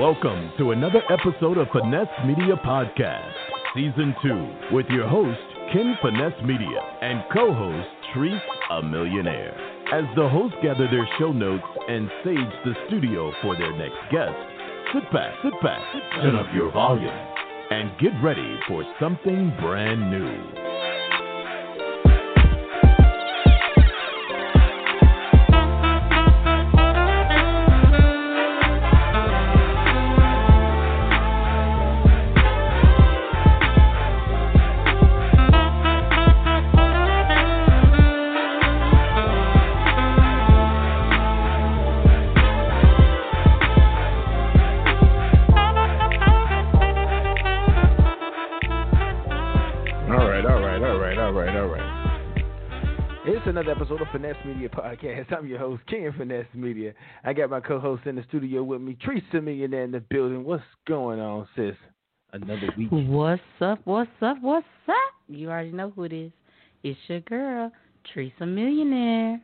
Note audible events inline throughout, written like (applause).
Welcome to another episode of Finesse Media Podcast, Season 2, with your host, Ken Finesse Media, and co host, Treese, a millionaire. As the hosts gather their show notes and sage the studio for their next guest, sit back, sit back, turn up your volume, and get ready for something brand new. Podcast. (laughs) I'm your host, Ken Finesse Media. I got my co-host in the studio with me, Teresa Millionaire in the building. What's going on, sis? Another week. What's up? What's up? What's up? You already know who it is. It's your girl, Teresa Millionaire.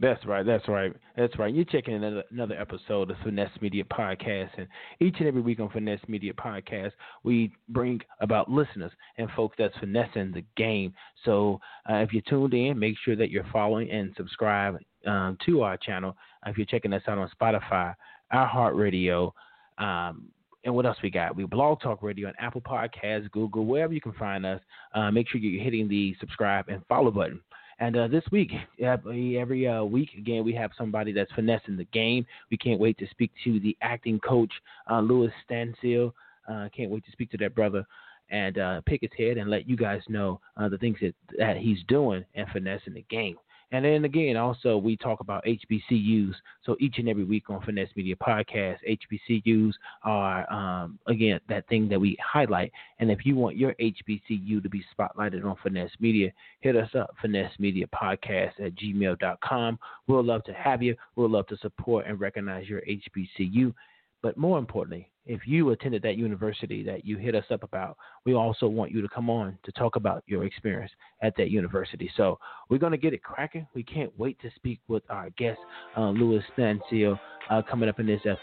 That's right. That's right. That's right. You're checking another, another episode of Finesse Media Podcast, and each and every week on Finesse Media Podcast, we bring about listeners and folks that's finessing the game. So uh, if you're tuned in, make sure that you're following and subscribe um, to our channel. if you're checking us out on Spotify, our iHeartRadio, um, and what else we got? We Blog Talk Radio on Apple Podcasts, Google, wherever you can find us. Uh, make sure you're hitting the subscribe and follow button. And uh, this week, every uh, week, again, we have somebody that's finessing the game. We can't wait to speak to the acting coach, uh, Louis Stancil. Uh, can't wait to speak to that brother and uh, pick his head and let you guys know uh, the things that, that he's doing and finessing the game. And then again, also we talk about HBCUs. So each and every week on Finesse Media Podcast, HBCUs are um, again that thing that we highlight. And if you want your HBCU to be spotlighted on Finesse Media, hit us up, Finesse Media Podcast at gmail.com. We'll love to have you. We'll love to support and recognize your HBCU. But more importantly, if you attended that university that you hit us up about, we also want you to come on to talk about your experience at that university. So we're going to get it cracking. We can't wait to speak with our guest, uh, Louis Stancil, uh, coming up in this uh,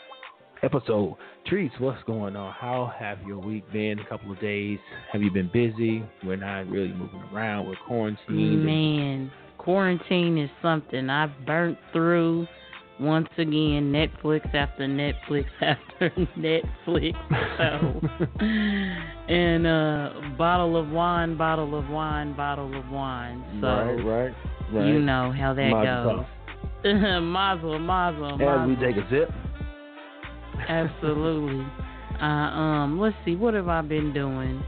episode. Trees, what's going on? How have your week been? A couple of days. Have you been busy? We're not really moving around. We're quarantined. Man, quarantine is something I've burnt through once again Netflix after Netflix (laughs) after Netflix. So, (laughs) and uh, bottle of wine, bottle of wine, bottle of wine. So, right, right, right. You know how that Mazel goes. mazel, mazel, mazel. As we take a sip. Absolutely. (laughs) uh, um, let's see, what have I been doing?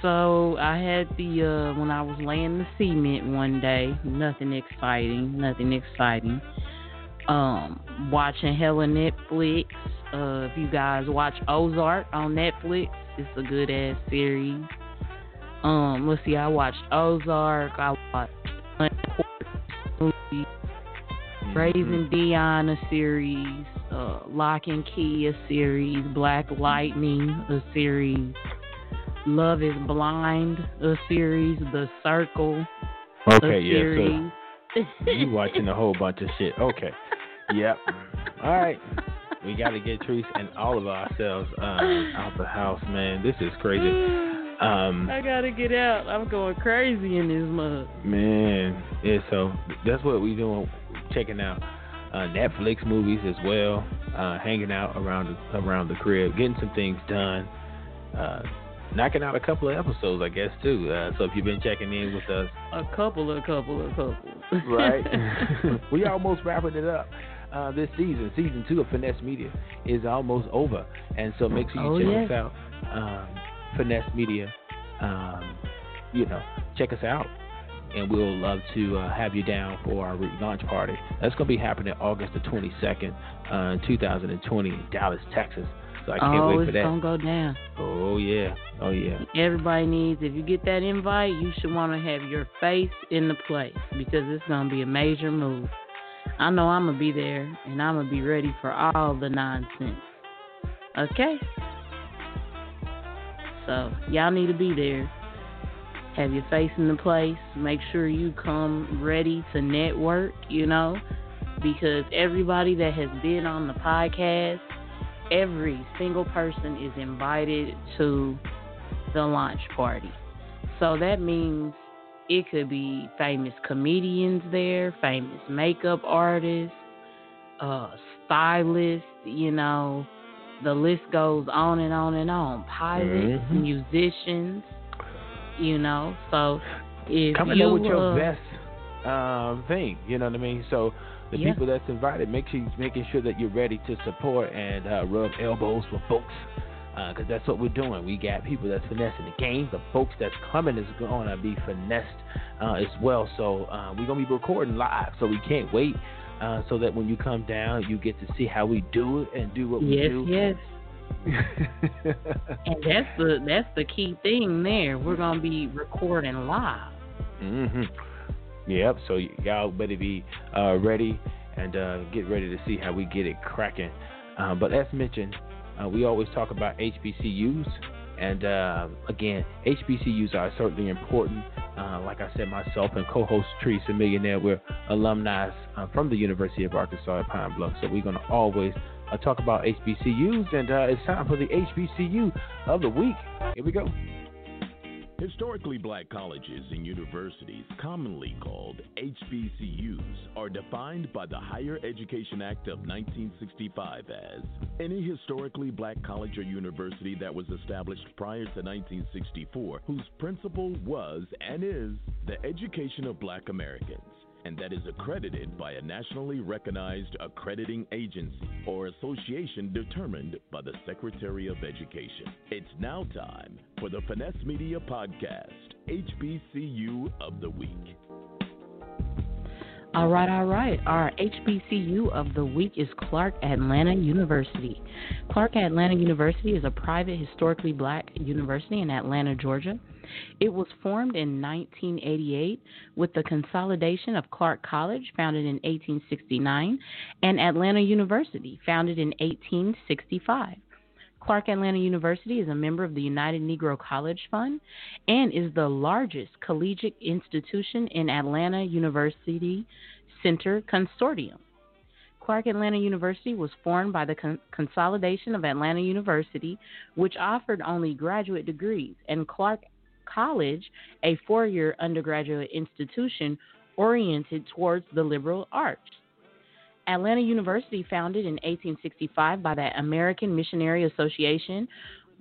So I had the uh when I was laying the cement one day, nothing exciting, nothing exciting um, watching hella Netflix. Uh, if you guys watch Ozark on Netflix, it's a good ass series. Um, let's see, I watched Ozark. I watched movie, mm-hmm. Raising Dion a series, uh, Locke and Key a series, Black Lightning a series, Love Is Blind a series, The Circle. Okay, a yeah. So you watching a whole bunch of shit. Okay. Yep. All right. We got to get Treese and all of ourselves um, out the house, man. This is crazy. (sighs) Um, I gotta get out. I'm going crazy in this month. Man, yeah. So that's what we doing. Checking out uh, Netflix movies as well. Uh, hanging out around the, around the crib, getting some things done. Uh, knocking out a couple of episodes, I guess too. Uh, so if you've been checking in with us, a couple, a couple, a couple. (laughs) right. (laughs) we almost wrapping it up uh, this season. Season two of Finesse Media is almost over, and so make sure you oh, check yeah. us out. Um, Finesse Media, um, you know, check us out, and we'll love to uh, have you down for our launch party. That's going to be happening August the 22nd, uh, 2020, in Dallas, Texas. So I can't oh, wait for that. it's gonna go down. Oh yeah, oh yeah. Everybody needs. If you get that invite, you should want to have your face in the place because it's gonna be a major move. I know I'm gonna be there and I'm gonna be ready for all the nonsense. Okay? So, y'all need to be there. Have your face in the place. Make sure you come ready to network, you know. because everybody that has been on the podcast, every single person is invited to the launch party. So that means it could be famous comedians there, famous makeup artists, uh, stylists, you know, the list goes on and on and on. Pilots, mm-hmm. musicians, you know. So if coming you, up with your uh, best um, thing, you know what I mean. So the yeah. people that's invited, make sure making sure that you're ready to support and uh, rub elbows with folks. Because uh, that's what we're doing. We got people that's finessing the game. The folks that's coming is going to be finessed uh, as well. So uh, we're going to be recording live. So we can't wait uh, so that when you come down, you get to see how we do it and do what yes, we do. Yes, yes. (laughs) and that's the that's the key thing there. We're gonna be recording live. Mhm. Yep. So y'all better be uh, ready and uh, get ready to see how we get it cracking. Uh, but as mentioned, uh, we always talk about HBCUs, and uh, again, HBCUs are certainly important. Uh, like I said, myself and co-host Teresa Millionaire, we're alumni uh, from the University of Arkansas at Pine Bluff, so we're going to always talk about HBCUs, and it's time for the HBCU of the week. Here we go. Historically black colleges and universities, commonly called HBCUs, are defined by the Higher Education Act of 1965 as any historically black college or university that was established prior to 1964 whose principle was and is the education of black Americans and that is accredited by a nationally recognized accrediting agency or association determined by the Secretary of Education. It's now time for the Finesse Media Podcast, HBCU of the Week. All right, all right. Our HBCU of the week is Clark Atlanta University. Clark Atlanta University is a private, historically black university in Atlanta, Georgia. It was formed in 1988 with the consolidation of Clark College, founded in 1869, and Atlanta University, founded in 1865. Clark Atlanta University is a member of the United Negro College Fund and is the largest collegiate institution in Atlanta University Center Consortium. Clark Atlanta University was formed by the con- consolidation of Atlanta University, which offered only graduate degrees, and Clark College, a four year undergraduate institution oriented towards the liberal arts. Atlanta University, founded in 1865 by the American Missionary Association,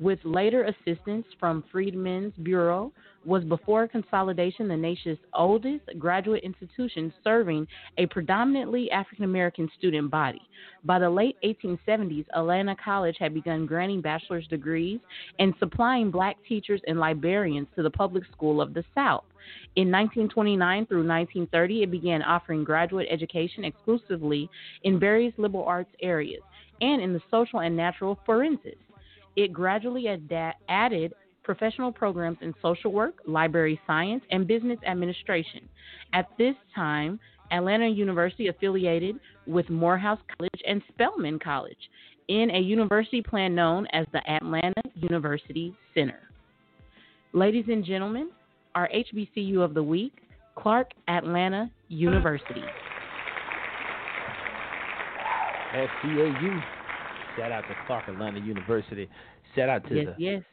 with later assistance from Freedmen's Bureau, was before consolidation the nation's oldest graduate institution serving a predominantly African American student body. By the late 1870s, Atlanta College had begun granting bachelor's degrees and supplying black teachers and librarians to the public school of the South. In 1929 through 1930, it began offering graduate education exclusively in various liberal arts areas and in the social and natural forensics. It gradually ad- added professional programs in social work, library science, and business administration. At this time, Atlanta University affiliated with Morehouse College and Spelman College in a university plan known as the Atlanta University Center. Ladies and gentlemen, our HBCU of the week, Clark Atlanta University. SCAU. Shout out to Clark Atlanta University. Shout out to yes, the yes.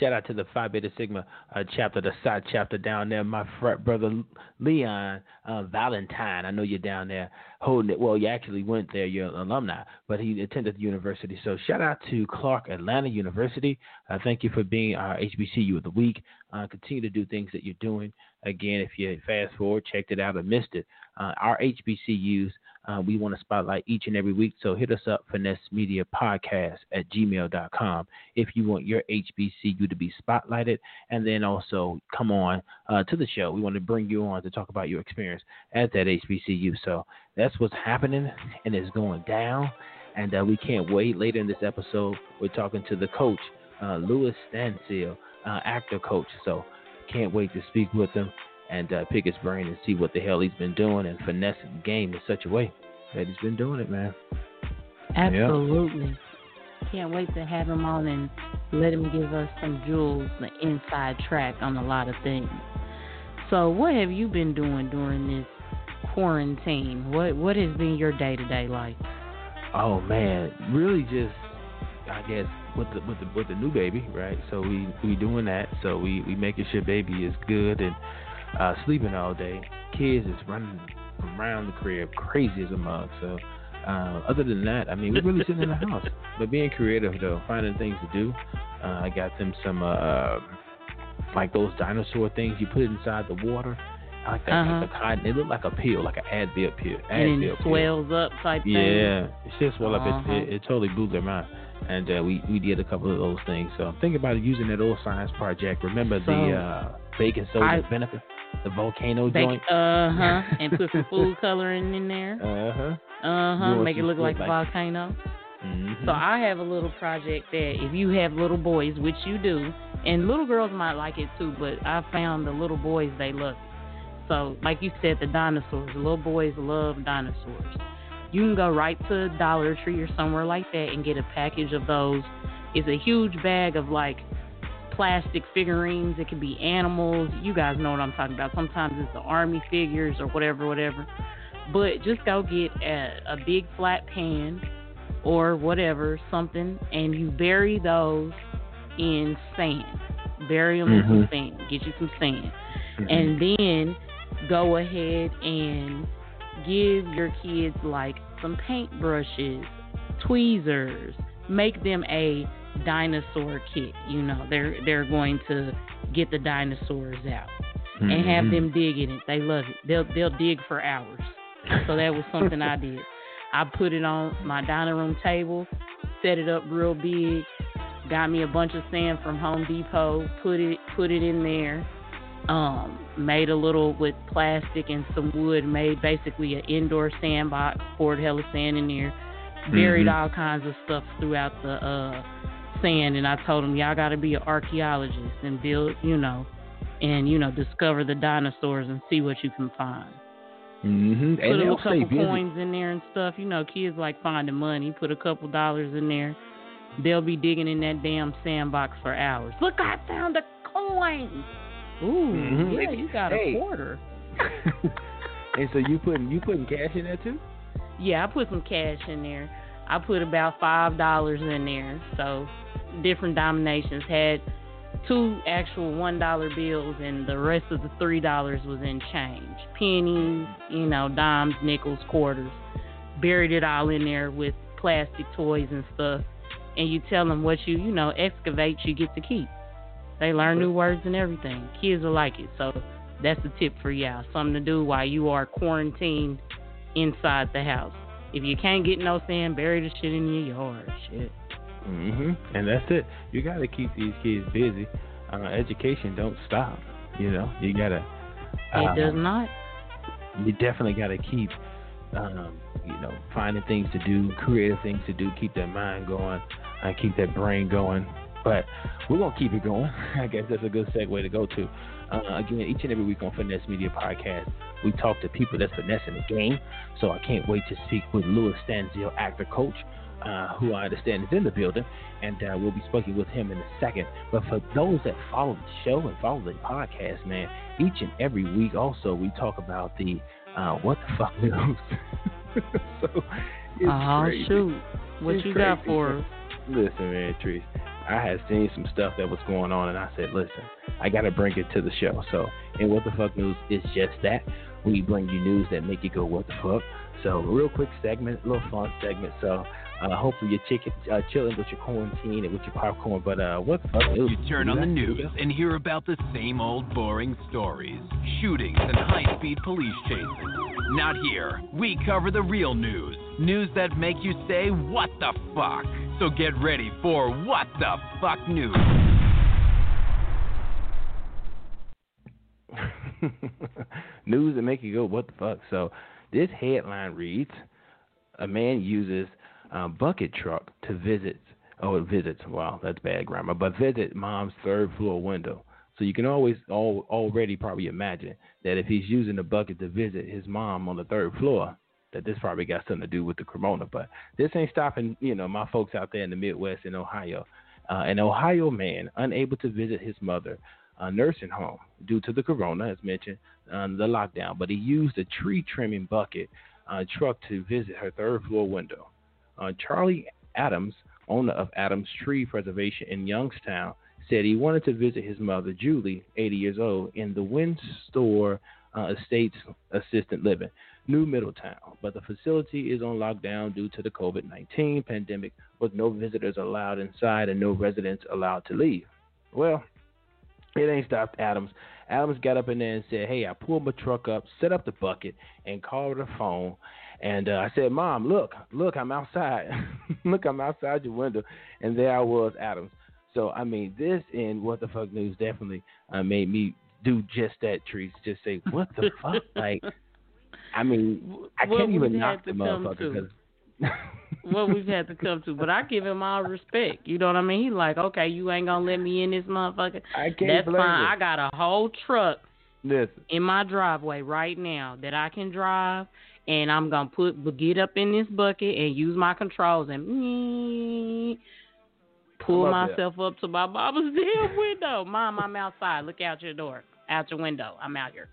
Shout out to the Phi Beta Sigma uh, chapter, the side chapter down there. My frat brother Leon uh, Valentine, I know you're down there holding it. Well, you actually went there, you're an alumni, but he attended the university. So shout out to Clark Atlanta University. Uh, thank you for being our HBCU of the week. Uh, continue to do things that you're doing. Again, if you fast forward, checked it out, or missed it, uh, our HBCUs uh, we want to spotlight each and every week. So hit us up, Finesse Media Podcast at gmail.com if you want your HBCU to be spotlighted. And then also come on uh, to the show. We want to bring you on to talk about your experience at that HBCU. So that's what's happening and it's going down. And uh, we can't wait. Later in this episode, we're talking to the coach, uh, Louis Stancil, uh, actor coach. So can't wait to speak with him and uh, pick his brain and see what the hell he's been doing and finessing the game in such a way that he's been doing it, man. Absolutely. Yeah. Can't wait to have him on and let him give us some jewels, the inside track on a lot of things. So, what have you been doing during this quarantine? What what has been your day to day life? Oh man, really just I guess with the with the with the new baby, right? So we we doing that. So we we making sure baby is good and uh, sleeping all day. Kids is running around the crib crazy as a mug. So uh, other than that, I mean, we're really sitting in the house, (laughs) but being creative though, finding things to do. Uh, I got them some uh, like those dinosaur things you put inside the water. I like that. Uh-huh. Like the cotton. It looked like a pill, like an Advil pill. and Advil it pill. swells up type thing. Yeah, it's just well up. Uh-huh. It, it, it totally blew their mind, and uh, we we did a couple of those things. So I'm thinking about using that old science project. Remember So, the uh, baking soda I- vinegar, the volcano Bake, joint. uh huh, (laughs) and put some food coloring in there. Uh huh. Uh huh, make it look like a volcano. Mm-hmm. So I have a little project that if you have little boys, which you do, and little girls might like it too, but I found the little boys they love it. So like you said, the dinosaurs, little boys love dinosaurs. You can go right to Dollar Tree or somewhere like that and get a package of those. It's a huge bag of like plastic figurines. It could be animals. You guys know what I'm talking about. Sometimes it's the army figures or whatever, whatever. But just go get a, a big flat pan or whatever, something, and you bury those in sand. Bury them in some sand. Get you some sand. Mm-hmm. And then go ahead and give your kids like some paintbrushes, tweezers. Make them a dinosaur kit. You know, they're they're going to get the dinosaurs out and Mm-hmm. have them dig in it. They love it. They'll they'll dig for hours. So that was something I did. I put it on my dining room table, set it up real big, got me a bunch of sand from Home Depot, put it put it in there, um, made a little with plastic and some wood, made basically an indoor sandbox, poured hella sand in there, buried Mhm. all kinds of stuff throughout the uh sand and I told them y'all gotta be an archaeologist and build you know and you know, discover the dinosaurs and see what you can find. Mm-hmm. Put a couple coins in there and stuff. You know, kids like finding money. Put a couple dollars in there. They'll be digging in that damn sandbox for hours. Look, I found a coin. Ooh, Mhm. yeah, you got Hey. a quarter. (laughs) and so you putting you putting cash in there too? Yeah, I put some cash in there. I put about five dollars in there. So different denominations had two actual one dollar bills and the rest of the three dollars was in change. Pennies, you know, dimes, nickels, quarters. Buried it all in there with plastic toys and stuff. And you tell them what you, you know, excavate, you get to keep. They learn new words and everything. Kids will like it. So that's a tip for y'all. Something to do while you are quarantined inside the house. If you can't get no sand, bury the shit in your yard. Shit. Hmm And that's it. You got to keep these kids busy. Uh, education don't stop. You know, you gotta. It um, does not. You definitely got to keep, um, you know, finding things to do, creative things to do, keep that mind going, and keep that brain going. But we're gonna keep it going. (laughs) I guess that's a good segue to go to. Uh, again, each and every week on Finesse Media Podcast, we talk to people that's finessing the game. So I can't wait to speak with Louis Stancil, actor coach, uh, who I understand is in the building, and uh, we'll be speaking with him in a second. But for those that follow the show and follow the podcast, man, each and every week also we talk about the uh, what the (laughs) fuck news. (laughs) so it's Oh crazy. shoot. What It's you got for (laughs) us? Listen, man, Trees, I had seen some stuff that was going on, and I said, listen, I got to bring it to the show. So, in What the Fuck News, it's just that. We bring you news that make you go, what the fuck? So, real quick segment, a little fun segment. So, uh, hopefully you're chicken, uh, chilling with your quarantine and with your popcorn. But uh, what the fuck? You turn on the news and hear about the same old boring stories shootings and high speed police chases. Not here. We cover the real news. News that make you say, What the fuck? So get ready for What the Fuck News. (laughs) News that make you go, what the fuck? So this headline reads: A man uses a bucket truck to visit. Oh, it visits. Wow, that's bad grammar. But visit mom's third floor window. So you can always all, already probably imagine that if he's using the bucket to visit his mom on the third floor, that this probably got something to do with the corona. But this ain't stopping, you know, my folks out there in the Midwest in Ohio. Uh, an Ohio man unable to visit his mother a nursing home due to the corona, as mentioned, uh, the lockdown. But he used a tree trimming bucket uh, truck to visit her third floor window. Uh, Charlie Adams, owner of Adams Tree Preservation in Youngstown, said he wanted to visit his mother, Julie, 80 years old, in the Windsor uh, Estates Assisted Living, New Middletown. But the facility is on lockdown due to the COVID 19 pandemic, with no visitors allowed inside and no residents allowed to leave. Well, it ain't stopped Adams. Adams got up in there and said, Hey, I pulled my truck up, set up the bucket, and called the phone. And uh, I said, Mom, look, look, I'm outside. (laughs) look, I'm outside your window. And there I was, Adams. So, I mean, this and What the Fuck News definitely uh, made me do just that, Trees. Just say, What the (laughs) fuck? Like, I mean, I What can't even knock the motherfucker (laughs) what we've had to come to. But I give him all respect. You know what I mean? He's like, okay, you ain't gonna let me in this motherfucker. I can't That's blame fine. you. I got a whole truck Listen, in my driveway right now that I can drive, and I'm gonna put get up in this bucket and use my controls and me pull love that. myself up to my mama's (laughs) damn window. Mom, I'm outside. Look out your door, out your window. I'm out here.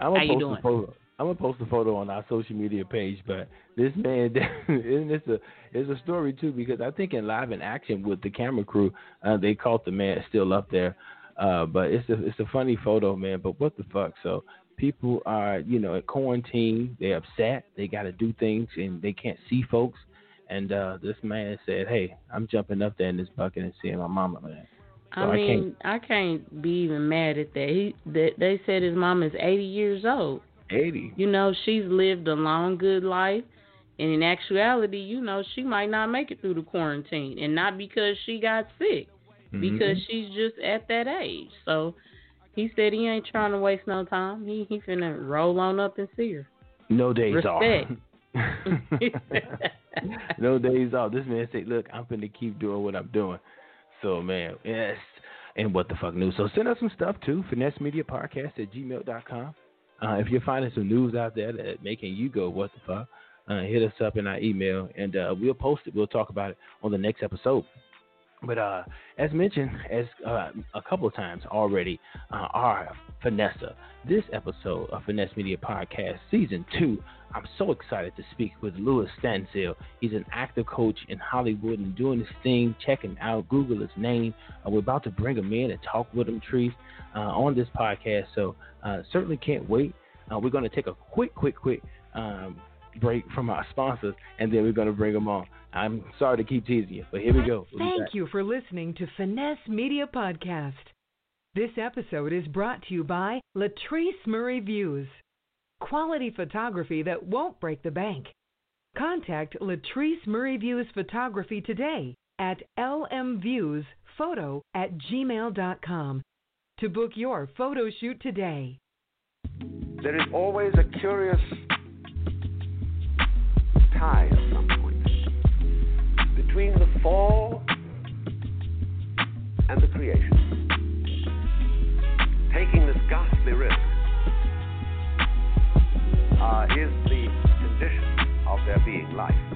I'm How you post doing? a photo. I'm gonna post a photo on our social media page, but this man, (laughs) and it's a it's a story too because I think in live in action with the camera crew, uh, they caught the man still up there, uh, but it's a it's a funny photo, man. But what the fuck? So people are you know at quarantine, they're upset, they got to do things and they can't see folks, and uh, this man said, hey, I'm jumping up there in this bucket and seeing my mama, man. So I I can't- mean, I can't be even mad at that. He that they said his mom is 80 years old. 80. You know, she's lived a long, good life. And in actuality, you know, she might not make it through the quarantine. And not because she got sick, Mm-hmm. because she's just at that age. So he said he ain't trying to waste no time. He he finna roll on up and see her. No days Respect. off. (laughs) no days off. This man said, "Look, I'm finna keep doing what I'm doing." So, man, yes. And what the fuck news? So send us some stuff too. Finesse Media Podcast at gmail.com. Uh, if you're finding some news out there that making you go, "What the fuck?" Uh, hit us up in our email, and uh, we'll post it. We'll talk about it on the next episode. But uh, as mentioned, as uh, a couple of times already, uh, our Finessa, this episode of Finesse Media Podcast Season 2, I'm so excited to speak with Louis Stancil. He's an actor coach in Hollywood and doing his thing. checking out. Google his name. Uh, we're about to bring him in and talk with him, Trees, uh, on this podcast. So uh, certainly can't wait. We're going to take a quick, quick, quick um, break from our sponsors, and then we're going to bring them on. I'm sorry to keep teasing you, but here we go. We'll. Thank you for listening to Finesse Media Podcast. This episode is brought to you by Latrice Murray Views. Quality photography that won't break the bank. Contact Latrice Murray Views Photography today at lmviewsphoto at gmail.com to book your photo shoot today. There is always a curious tie at some point between the fall and the creation. Taking this ghastly risk uh, is the condition of there being life.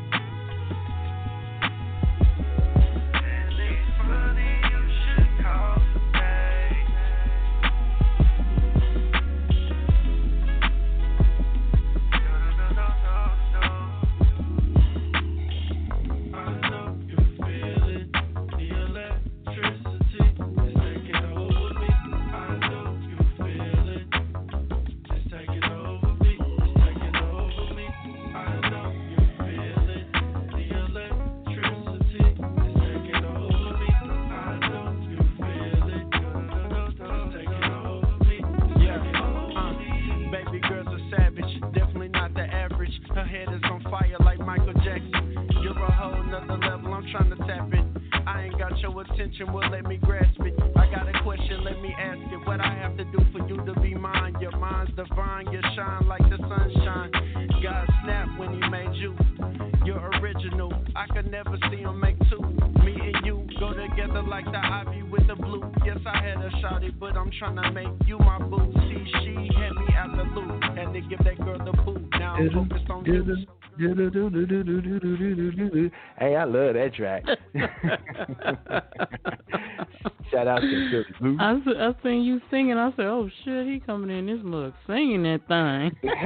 Mm-hmm. Hey, I love that track. (laughs) Shout out to Philly Blue. I seen you singing. I said, "Oh shit, he coming in this mug singing that thing." (laughs)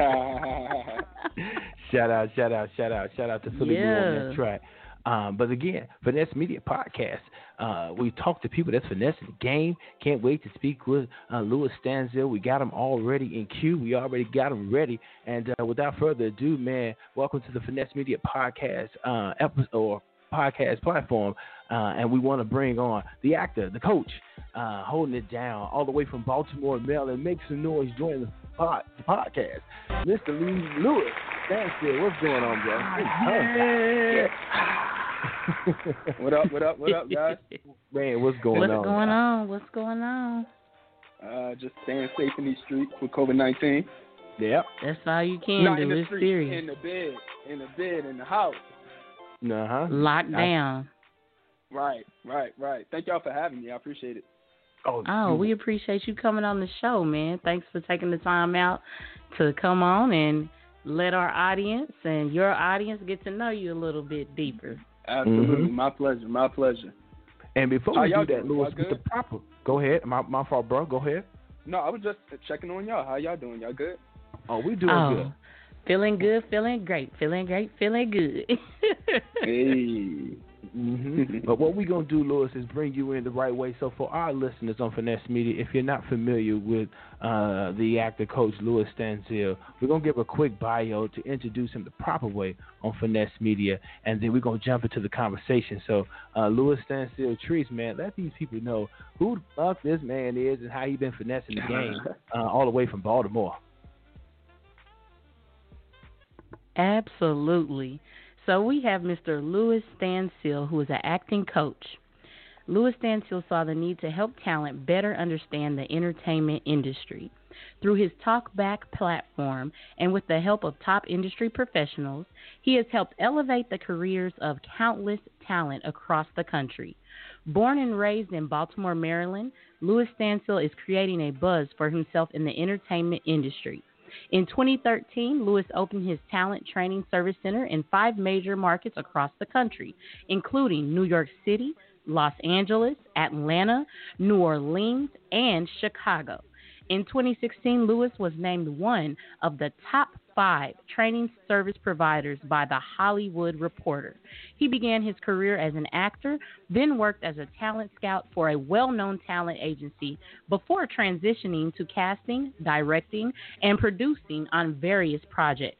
shout out, shout out, shout out, shout out to Philly Blue on that track. Um, but again, Finesse Media Podcast. Uh, we talk to people that's finessing the game. Can't wait to speak with uh, Louis Stancil. We got him already in queue. We already got him ready. And uh, without further ado, man, welcome to the Finesse Media Podcast uh, episode or podcast platform. Uh, and we want to bring on the actor, the coach, uh, holding it down all the way from Baltimore, Maryland. Make some noise, join the, pod, the podcast. Mr. Lee Louis Stancil, what's going on, bro? What up? What up? What up, guys? Man, what's going What's on? What's going on? What's going on? Uh, just staying safe in these streets with COVID nineteen. Yep. That's all you can Not do. in the It's streets, serious. in the bed, in the bed, in the house. Uh huh. Locked I- down. Right, right, right. Thank y'all for having me. I appreciate it. Oh, Oh, we appreciate you coming on the show, man. Thanks for taking the time out to come on and let our audience and your audience get to know you a little bit deeper. Absolutely, Mhm. my pleasure. My pleasure. And before How we do y'all that, doing? Louis, Y'all with the proper. Go ahead. My my fault, bro. Go ahead. No, I was just checking on y'all. How y'all doing? Y'all good? Oh, we doing oh, good. feeling good, feeling great, feeling great, feeling good. (laughs) Hey. Hmm (laughs) but what we're gonna do, Louis, is bring you in the right way. So for our listeners on Finesse Media, if you're not familiar with uh, the actor coach Louis Stancil, we're gonna give a quick bio to introduce him the proper way on Finesse Media, and then we're gonna jump into the conversation. So, uh, Louis Stancil, Trees, man, let these people know who the fuck this man is and how he been finessing the game uh, all the way from Baltimore. Absolutely. So we have Mr. Louis Stancil, who is an acting coach. Louis Stancil saw the need to help talent better understand the entertainment industry. Through his Talkback platform and with the help of top industry professionals, he has helped elevate the careers of countless talent across the country. Born and raised in Baltimore, Maryland, Louis Stancil is creating a buzz for himself in the entertainment industry. In 2013, Louis opened his talent training service center in five major markets across the country, including New York City, Los Angeles, Atlanta, New Orleans, and Chicago. In 2016, Louis was named one of the top five training service providers by The Hollywood Reporter. He began his career as an actor, then worked as a talent scout for a well known talent agency before transitioning to casting, directing, and producing on various projects.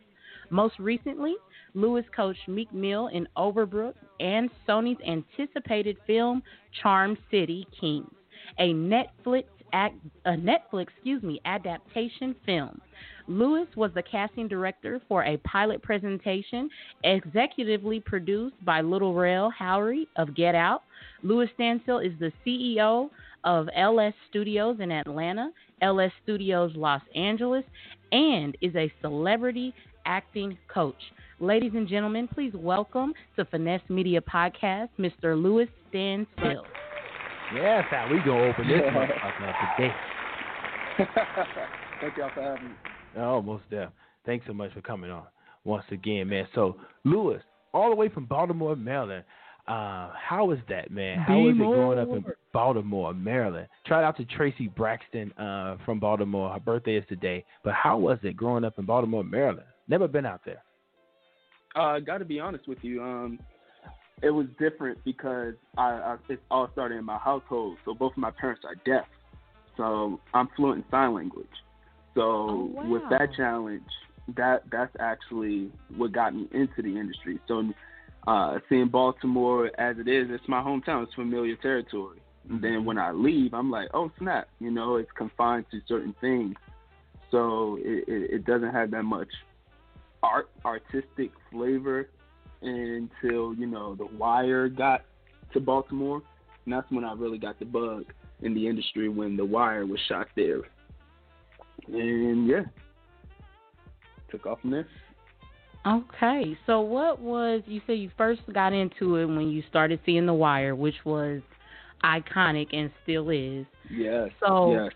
Most recently, Louis coached Meek Mill in Overbrook and Sony's anticipated film Charm City Kings, a Netflix a Netflix, excuse me, adaptation film. Louis was the casting director for a pilot presentation executively produced by Lil Rel Howery of Get Out. Louis Stancil is the CEO of LS Studios in Atlanta, LS Studios Los Angeles, and is a celebrity acting coach. Ladies and gentlemen, please welcome to Finesse Media Podcast, Mr. Louis Stancil. Yeah, that's how we gonna open this motherfucker up today. (laughs) Thank y'all for having me. Almost there. Thanks so much for coming on once again, man. So, Louis, all the way from Baltimore, Maryland. Uh, how is that, man? How is it growing up in Baltimore, Maryland? Shout out to Traci Braxton uh, from Baltimore. Her birthday is today. But how was it growing up in Baltimore, Maryland? Never been out there. Uh, got to be honest with you. Um, it was different because I, I it all started in my household. So both of my parents are deaf. So I'm fluent in sign language. So Oh, wow. with that challenge, that that's actually what got me into the industry. So uh, seeing Baltimore as it is, it's my hometown. It's familiar territory. And then when I leave, I'm like, oh snap! You know, it's confined to certain things. So it, it, it doesn't have that much art artistic flavor until you know the wire got to baltimore and that's when i really got the bug in the industry when the wire was shot there and yeah took off from there Okay, so what was you said you first got into it when you started seeing The Wire, which was iconic and still is. yes So yes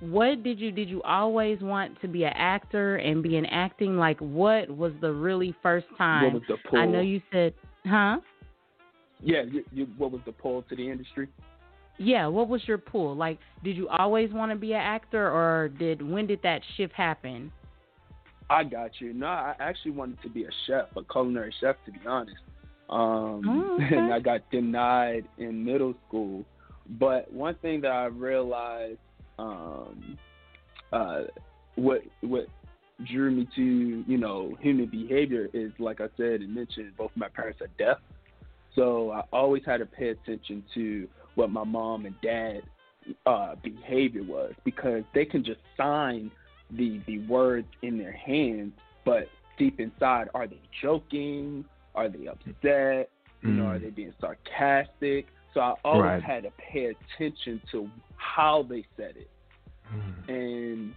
what did you did you always want to be an actor and be in acting? Like what was the really first time? what was the pull I know you said, huh? yeah you, you, what was the pull to the industry yeah, what was your pull? Like, did you always want to be an actor, or did when did that shift happen? I got you. No, I actually wanted to be a chef, a culinary chef, to be honest. Um, oh, (laughs) okay. and I got denied in middle school. But one thing that I realized, um, uh, what what drew me to you know human behavior is like I said and mentioned, both of my parents are deaf, so I always had to pay attention to what my mom and dad uh, behavior was because they can just sign the the words in their hands, but deep inside, are they joking? Are they upset? You know, are they being sarcastic? So I always Right. had to pay attention to how they said it, Mm. and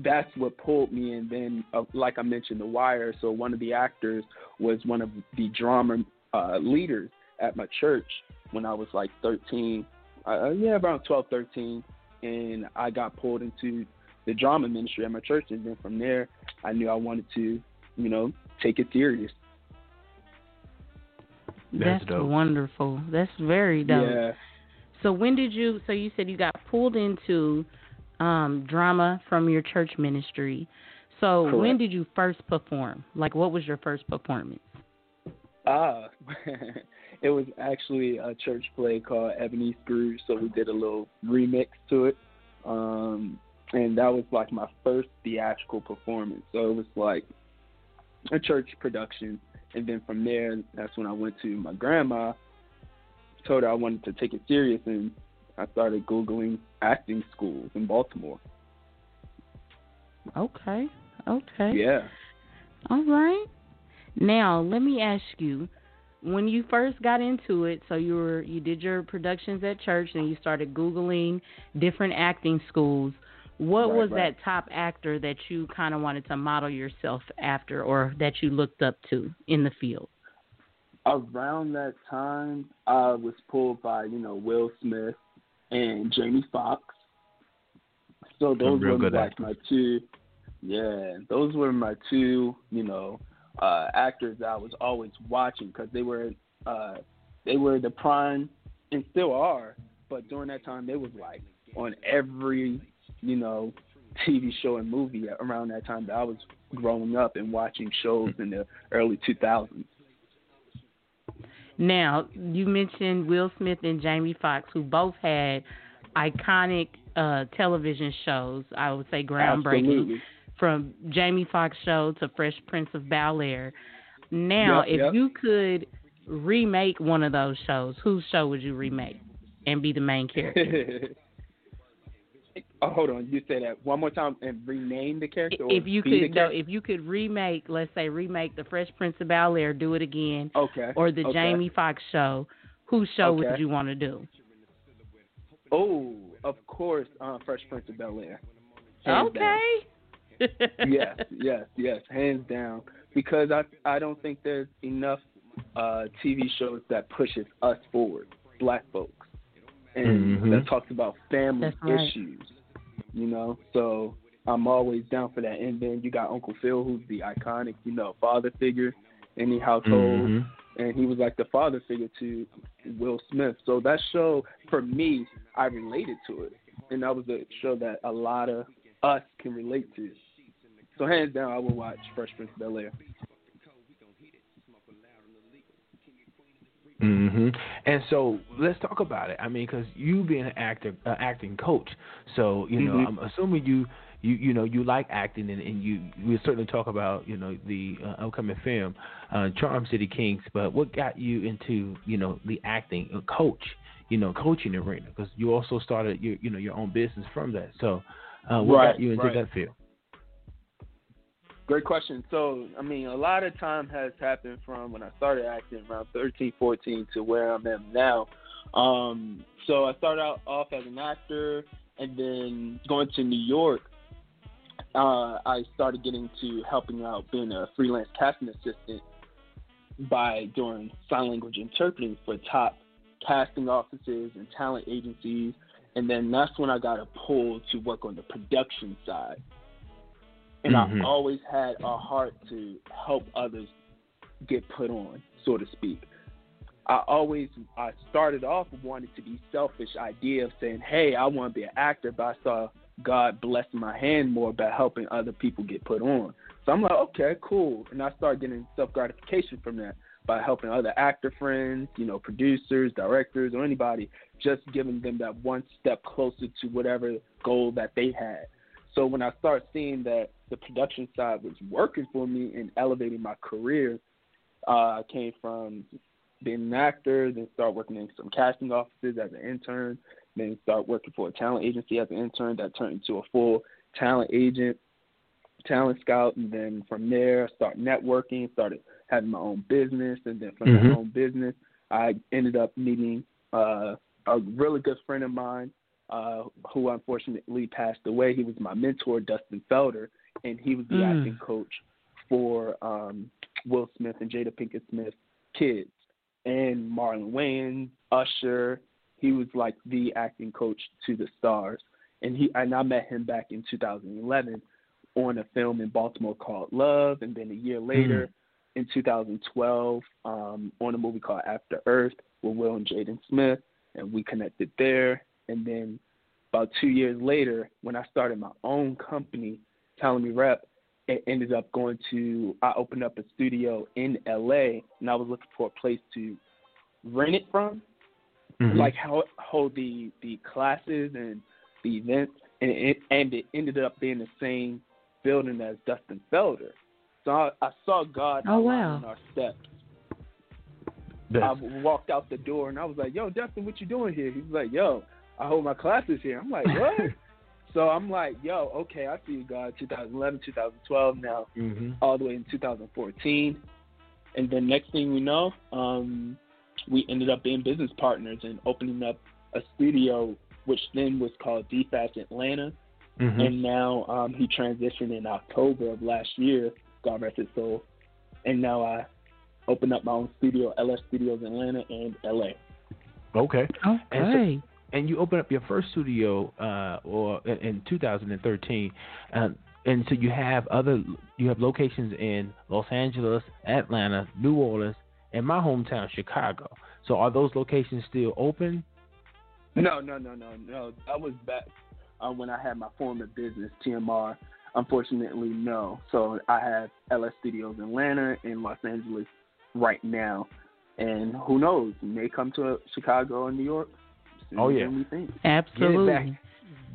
that's what pulled me. And then, uh, like I mentioned, The Wire. So one of the actors was one of the drama uh, leaders at my church when I was like 13. Uh, yeah, around 12, 13, and I got pulled into the drama ministry at my church, and then from there, I knew I wanted to, you know, take it serious. That's dope. wonderful. That's very dope. Yeah. So when did you? So you said you got pulled into um, drama from your church ministry. So when did you first perform? Like, what was your first performance? Ah, (laughs) it was actually a church play called Ebony Scrooge, so we did a little remix to it. Um, and that was like my first theatrical performance. So it was like a church production. And then from there, that's when I went to my grandma, told her I wanted to take it serious, and I started Googling acting schools in Baltimore. Okay. Okay. Yeah. All right. Now, let me ask you, when you first got into it, so you were you did your productions at church and you started googling different acting schools. What Right, was right. that top actor that you kind of wanted to model yourself after or that you looked up to in the field? around that time, I was pulled by you know Will Smith and Jamie Foxx. So those were like actors. my two. Yeah, those were my two. You know, uh, actors that I was always watching because they were uh, they were the prime and still are. But during that time, they was like on every you know TV show and movie around that time that I was growing up and watching shows in the early 2000s. Now, you mentioned Will Smith and Jamie Foxx, who both had iconic uh, television shows. I would say groundbreaking, Absolutely. From Jamie Foxx show to Fresh Prince of Bel Air. Now, Yep, if yep. you could remake one of those shows, whose show would you remake and be the main character? (laughs) oh, hold on. You say that one more time and rename the character. or if you could, no, if you could remake, let's say remake the Fresh Prince of Bel Air, do it again, okay. or the okay. Jamie Foxx show, whose show would you want to do? Oh, of course, uh, Fresh Prince of Bel Air. Hands down. Yes, (laughs) yes, yes, hands down. Because I I don't think there's enough uh, TV shows that pushes us forward, black folks, and Mhm. that talks about family right. issues. You know, so I'm always down for that. And then you got Uncle Phil, who's the iconic, you know, father figure in the household. Mhm. and he was like the father figure to Will Smith. So that show, for me, I related to it, and that was a show that a lot of us can relate to. So hands down, I will watch Fresh Prince of Bel Air. Mm-hmm. And so let's talk about it. I mean, because you being an actor, uh, acting coach, so you know, Mhm. I'm assuming you, you, you know, you like acting, and, and you, we certainly talk about, you know, the uh, upcoming film, uh, Charm City Kings. But what got you into, you know, the acting uh, coach, you know, coaching arena? Because you also started your, you know, your own business from that. So, uh, what Right, got you into right. that field? Great question. So, I mean, a lot of time has happened from when I started acting around 13, 14 to where I'm at now. Um, so I started out off as an actor, and then going to New York, uh, I started getting to helping out being a freelance casting assistant by doing sign language interpreting for top casting offices and talent agencies. And then that's when I got a pull to work on the production side and Mhm. I always had a heart to help others get put on, so to speak. I always I started off wanting to be selfish idea of saying, Hey, I want to be an actor but I saw God bless my hand more by helping other people get put on. So I'm like, okay, cool. And I started getting self gratification from that by helping other actor friends, you know, producers, directors, or anybody, just giving them that one step closer to whatever goal that they had. So when I started seeing that the production side was working for me and elevating my career, uh, I came from being an actor, then start working in some casting offices as an intern, then start working for a talent agency as an intern that turned into a full talent agent, talent scout, and then from there start networking, started having my own business, and then from Mhm. my own business, I ended up meeting uh, a really good friend of mine uh, who unfortunately passed away. He was my mentor, Dustin Felder, and he was the Mm. acting coach for um, Will Smith and Jada Pinkett Smith kids, and Marlon Wayans, Usher. He was like the acting coach to the stars, and he and I met him back in 2011 on a film in Baltimore called Love, and then a year later, in 2012, um, on a movie called After Earth with Will and Jaden Smith, and we connected there. And then about two years later, when I started my own company, Telling Me Rep, it ended up going to I opened up a studio in LA, and I was looking for a place to rent it from, Mhm. like how hold the the classes and the events, and it and it ended up being the same building as Dustin Felder. So I, I saw God Oh, wow. on our steps. I walked out the door and I was like, "Yo, Dustin, what you doing here?" He was like, "Yo, I hold my classes here." I'm like, "What?" (laughs) so I'm like, "Yo, okay, I see you, God." 2011, 2012, now Mhm. all the way in 2014, and then next thing we know, um, we ended up being business partners and opening up a studio, which then was called DFAS Atlanta, Mhm. and now um, he transitioned in October of last year. God rest his soul. And now I opened up my own studio, LS Studios Atlanta and LA. Okay. And so- Okay. And you opened up your first studio uh, or in, in 2013, um, and so you have other you have locations in Los Angeles, Atlanta, New Orleans, and my hometown, Chicago. So are those locations still open? No, no, no, no, no. That was back uh, when I had my former business, TMR. Unfortunately, no. So I have LS Studios in Atlanta and Los Angeles right now. And who knows, may come to Chicago or New York. Sooner Oh, yeah. than we think. Absolutely.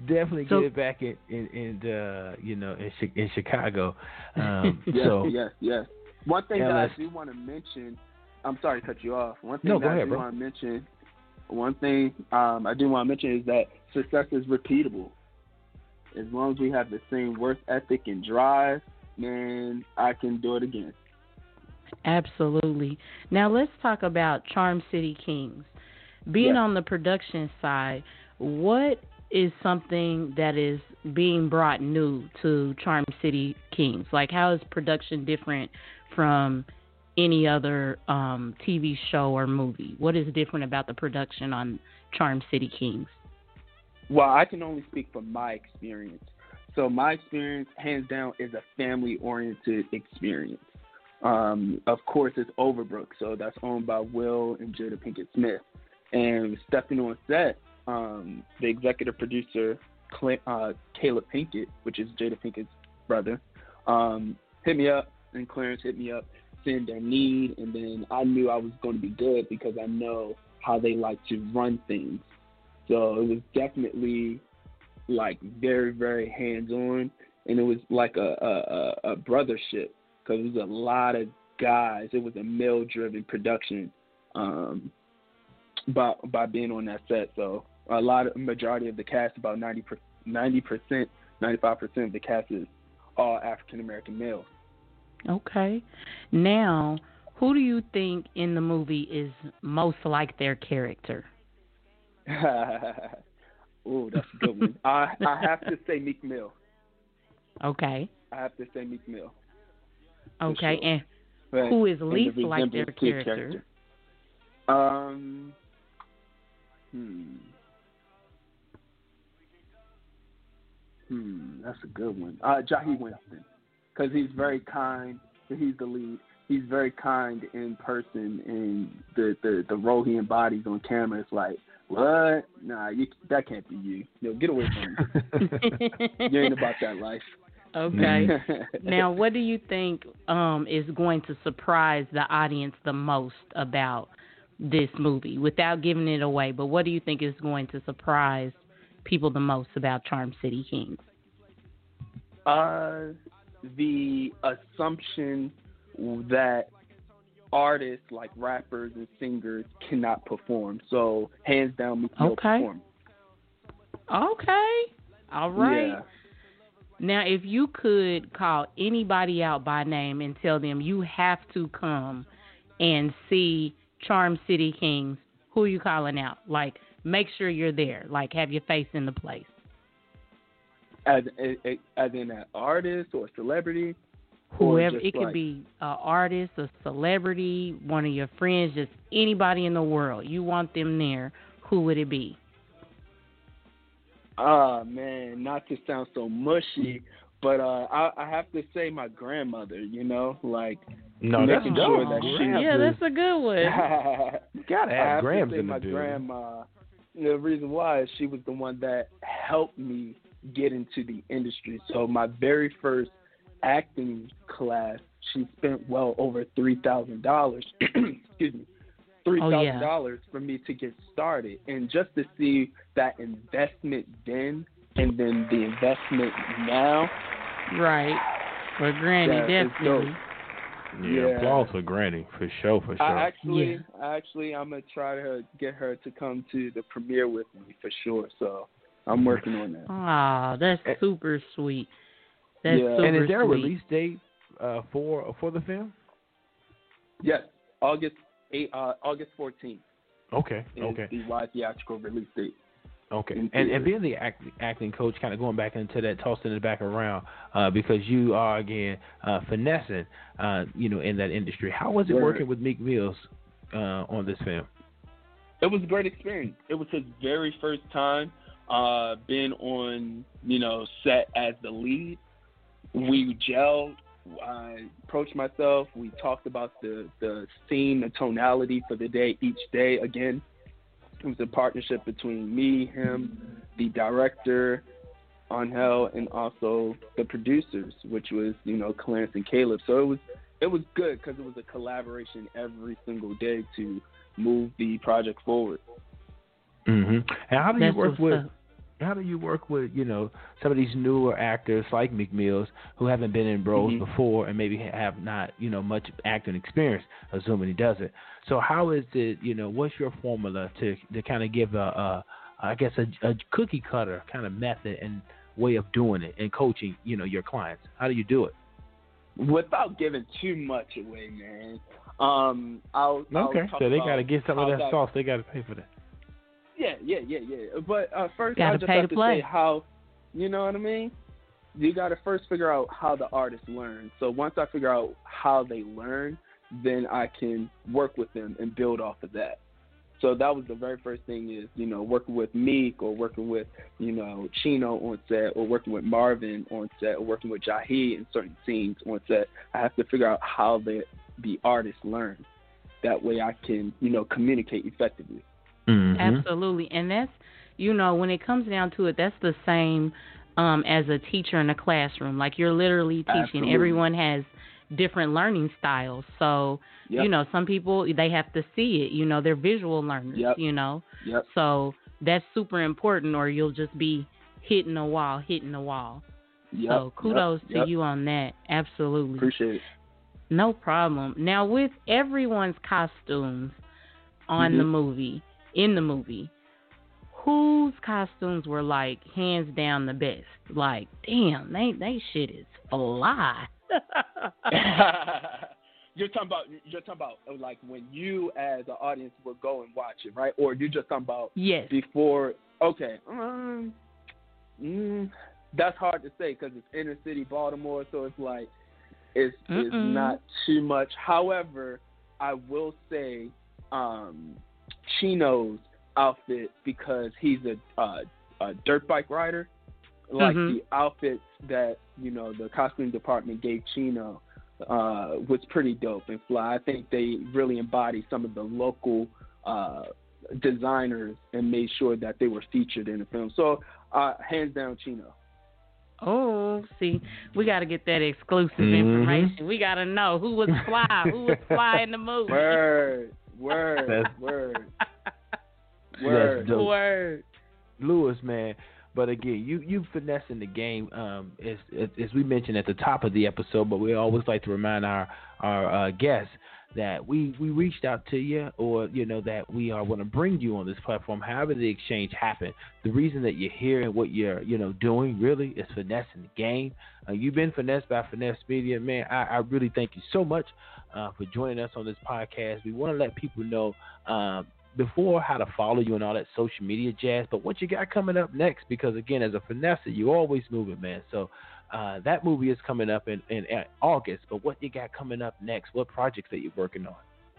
Definitely So- get it back in in, in uh, you know in, in Chicago. Um, (laughs) Yes, so yes, yes. One thing that I do want to mention, I'm sorry to cut you off. One thing No, that go I do bro. want to mention, one thing um, I do want to mention is that success is repeatable. As long as we have the same work ethic and drive, man, I can do it again. Absolutely. Now let's talk about Charm City Kings. Being Yeah. on the production side, what is something that is being brought new to Charm City Kings? Like how is production different from any other um, TV show or movie? What is different about the production on Charm City Kings? Well, I can only speak from my experience. So my experience, hands down, is a family-oriented experience. Um, of course, it's Overbrook, so that's owned by Will and Jada Pinkett Smith. And stepping on set, um, the executive producer, Cl- uh, Caleb Pinkett, which is Jada Pinkett's brother, um, hit me up, and Clarence hit me up, saying their need, and then I knew I was going to be good because I know how they like to run things. So it was definitely like very, very hands on, and it was like a a, a, a brothership because it was a lot of guys. It was a male driven production, um, by by being on that set. So a lot of majority of the cast, about 90 percent, ninety five percent of the cast is all African American males. Okay. Now, who do you think in the movie is most like their character? (laughs) oh, that's a good one. I I have to say Meek Mill. Okay. I have to say Meek Mill. Okay. sure. And But- who is least like their his character? Um. Hmm. Hmm. That's a good one. Uh, Jahi Winston, because he's very kind. He's the lead. he's very kind in person, and the the the role he embodies on camera is like, what? Nah, you that can't be you. No, get away from me. (laughs) you ain't about that life. Okay. (laughs) now, what do you think um, is going to surprise the audience the most about this movie, without giving it away? But what do you think is going to surprise people the most about Charm City Kings? Uh, the assumption that artists like rappers and singers cannot perform. So hands down, Meek Mill Okay. perform. Okay. All right. Yeah. Now, if you could call anybody out by name and tell them you have to come and see Charm City Kings, who are you calling out? Like, make sure you're there. Like, have your face in the place. As as, as in an artist or a celebrity. Whoever just it could like- be, an artist, a celebrity, one of your friends, just anybody in the world. You want them there. Who would it be? Ah man, not to sound so mushy, but uh, I, I have to say my grandmother. You know, like No, that's making dope. sure that she. yeah, that's a good one. (laughs) You gotta I have have Grams to say in my building. grandma. The reason why is she was the one that helped me get into the industry. So my very first acting class, she spent well over three thousand dollars. (clears throat) Excuse me, oh, three Oh, thousand yeah. dollars for me to get started, and just to see that investment then, and then the investment now. Right. For Granny, Yeah, it's definitely. Dope. Yeah, Yeah. applause for Granny for sure, for sure. I actually, Yeah. actually, I'm gonna try to get her to come to the premiere with me for sure. So I'm working on that. Ah, that's Eh. super sweet. That's Yeah. super and is there a sweet. release date uh, for for the film? Yes, August eight, uh, August 14th Okay, is okay, the wide theatrical release date. Okay. And and being the act, acting coach, kind of going back into that, tossing it back around, uh, because you are again uh, finessing, uh, you know, in that industry. How was it Word. working with Meek Mills uh, on this film? It was a great experience. It was his very first time uh, being on, you know, set as the lead. We gelled. I approached myself. We talked about the the scene, the tonality for the day each day. Again, it was a partnership between me, him, the director, Angel, and also the producers, which was you know Clarence and Caleb. So it was it was good because it was a collaboration every single day to move the project forward. Mm-hmm. And how do you That's work with? up. How do you work with you know some of these newer actors like Meek Mills who haven't been in roles Mhm. before and maybe have not you know much acting experience, assuming he does it. So how is it you know what's your formula to to kind of give a, a I guess a, a cookie cutter kind of method and way of doing it and coaching you know your clients? How do you do it? Without giving too much away, man. Um, I'll, I'll Okay, talk so they got to get some of how that sauce. They got to pay for that. Yeah, yeah, yeah, yeah. But uh, first, I just have to to play. say how, you know what I mean? You got to first figure out how the artist learns. So once I figure out how they learn, then I can work with them and build off of that. So that was the very first thing is, you know, working with Meek or working with, you know, Chino on set or working with Marvin on set or working with Jahi in certain scenes on set. I have to figure out how the the artist learns. That way I can, you know, communicate effectively. Mm-hmm. Absolutely. And that's, you know, when it comes down to it, that's the same um, as a teacher in a classroom. Like you're literally teaching. Absolutely. Everyone has different learning styles. So, Yep. you know, some people, they have to see it. You know, they're visual learners, Yep. you know. Yep. So that's super important or you'll just be hitting a wall, hitting a wall. Yep. so kudos to you on that. Absolutely. Appreciate it. No problem. Now, with everyone's costumes on Mhm. the movie, in the movie, whose costumes were like hands down the best? Like, damn, they they shit is fly. (laughs) you're talking about you're talking about like when you as an audience will go and watch it, right? Or you're just talking about yes. before? Okay, um, mm, that's hard to say because it's inner city Baltimore, so it's like it's it's not too much. However, I will say um, Chino's outfit because he's a, uh, a dirt bike rider. Like Mhm. the outfits that you know the costume department gave Chino uh, was pretty dope and fly. I think they really embodied some of the local uh, designers and made sure that they were featured in the film. So, uh, hands down, Chino. Oh, see, we got to get that exclusive Mhm. information. We got to know who was fly, who was fly in the movie. (laughs) Word, word, That's- word, That's word. Word. Louis, man. But again, you you finessing the game, um, as as we mentioned at the top of the episode. But we always like to remind our our uh, guests that we we reached out to you, or you know that we are going to bring you on this platform. However, the exchange happened. The reason that you're here and what you're you know doing really is finessing the game. Uh, you've been finessed by Finesse Media, man. I, I really thank you so much uh, for joining us on this podcast. We want to let people know. Um, before how to follow you and all that social media jazz, but what you got coming up next? Because again, as a finesse, you're always moving, man. So uh, that movie is coming up in, in, in August. But what you got coming up next? What projects that you're working on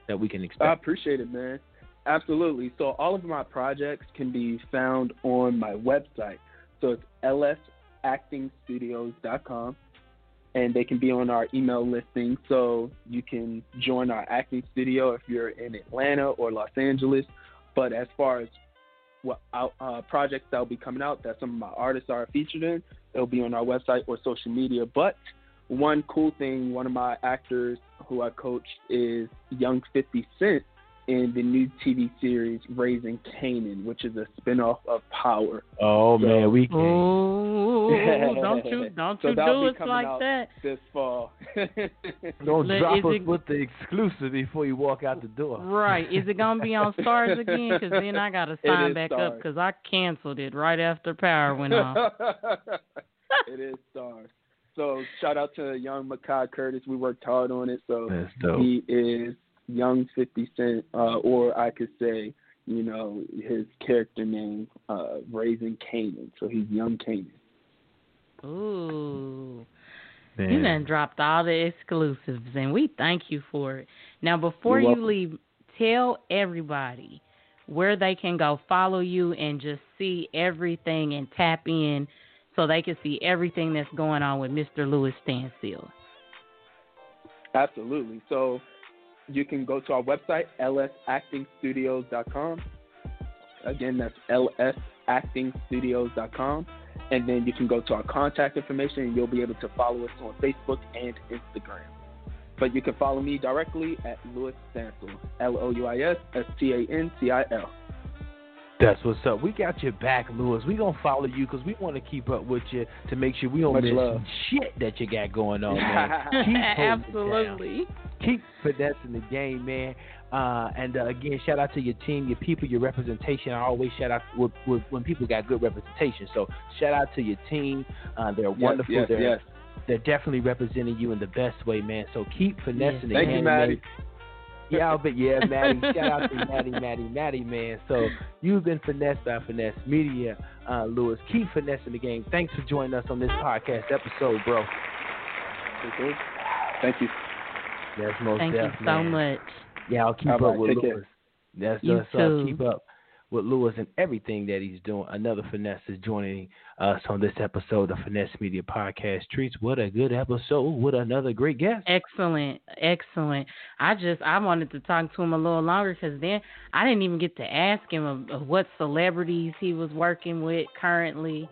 that we can expect? I appreciate it, man. Absolutely. So all of my projects can be found on my website. So it's lsactingstudios.com, and they can be on our email listing. So you can join our acting studio if you're in Atlanta or Los Angeles. But as far as what uh, projects that will be coming out that some of my artists are featured in, it'll be on our website or social media. But one cool thing, one of my actors who I coached is Young 50 Cent in the new TV series Raising Kanan, which is a spinoff of Power. Oh So- man, we can. Oh, (laughs) don't you don't So you do be it like out that. this fall. (laughs) Don't Let- drop us it- with the exclusive before you walk out the door. Right. Is it going to be on Starz again? Because then I got (laughs) to sign is back up because I canceled it right after Power went off. it is Starz. So shout out to young Mekai Curtis. We worked hard on it. So he is young 50 Cent, uh, or I could say, you know, his character name, uh, Raising Kanan. So he's young Kanan. Ooh. Man. You done dropped all the exclusives, and we thank you for it. Now, before You're you welcome. leave, tell everybody where they can go follow you and just see everything and tap in so they can see everything that's going on with Mr. Louis Stancil. Absolutely. So you can go to our website, lsactingstudios.com. Again, that's lsactingstudios.com. And then you can go to our contact information and you'll be able to follow us on Facebook and Instagram. But you can follow me directly at Louis Stancil, L O U I S S T A N C I L. That's what's up. We got your back, Louis. We gonna follow you because we want to keep up with you to make sure we don't Much miss love. shit that you got going on, man. (laughs) Keep holding it down. Absolutely. keep finessing the game, man. Uh, and uh, again, shout out to your team, your people, your representation. I always shout out with, with, when people got good representation. So shout out to your team. Uh, they're wonderful. Yes, they're, yes. they're definitely representing you in the best way, man. So keep finessing the game. Thank you, game, Maddie. Man. Yeah, I'll. Yeah, Maddie. Shout out to Maddie, Maddie, Maddie, man. So you've been finessed by Finesse Media, uh, Louis. Keep finessing the game. Thanks for joining us on this podcast episode, bro. Okay. Thank you. That's most Thank you so man. much. Yeah, I'll keep All up right, with take care. Louis. That's You that's uh, too. keep up with Louis and everything that he's doing. Another finesse is joining us on this episode of Finesse Media Podcast. Treats, what a good episode with another great guest. Excellent, excellent. I just I wanted to talk to him a little longer because then I didn't even get to ask him of, of what celebrities he was working with currently.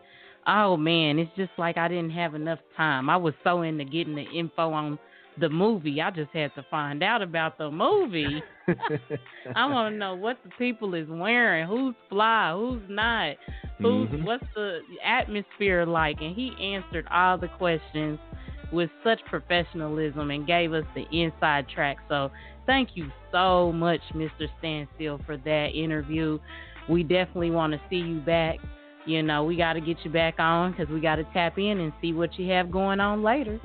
Oh man, it's just like I didn't have enough time. I was so into getting the info on the movie. I just had to find out about the movie. (laughs) I want to know what the people is wearing, who's fly, who's not, who's Mhm. what's the atmosphere like, and he answered all the questions with such professionalism and gave us the inside track. So thank you so much, Mr. Stancil, for that interview. We definitely want to see you back. You know, we got to get you back on because we got to tap in and see what you have going on later.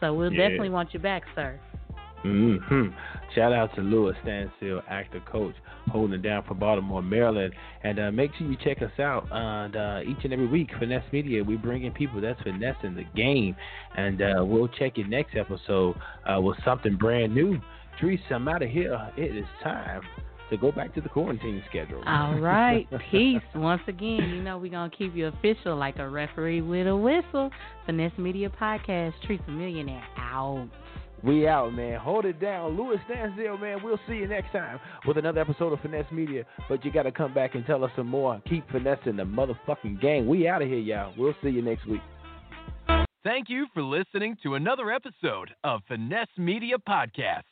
So we'll Yeah. definitely want you back, sir. hmm Shout out to Louis Stancil, actor coach, holding it down for Baltimore, Maryland. And uh, make sure you check us out. And uh, each and every week, Finesse Media, we bring in people that's finessing the game. And uh, we'll check you next episode uh, with something brand new. Teresa, I'm out of here. It is time to go back to the quarantine schedule. All (laughs) right. Peace. Once again, you know we're going to keep you official like a referee with a whistle. Finesse Media Podcast, Treats a Millionaire out. We out, man. Hold it down. Louis Stancil, man. We'll see you next time with another episode of Finesse Media. But you got to come back and tell us some more. Keep finessing the motherfucking gang. We out of here, y'all. We'll see you next week. Thank you for listening to another episode of Finesse Media Podcast.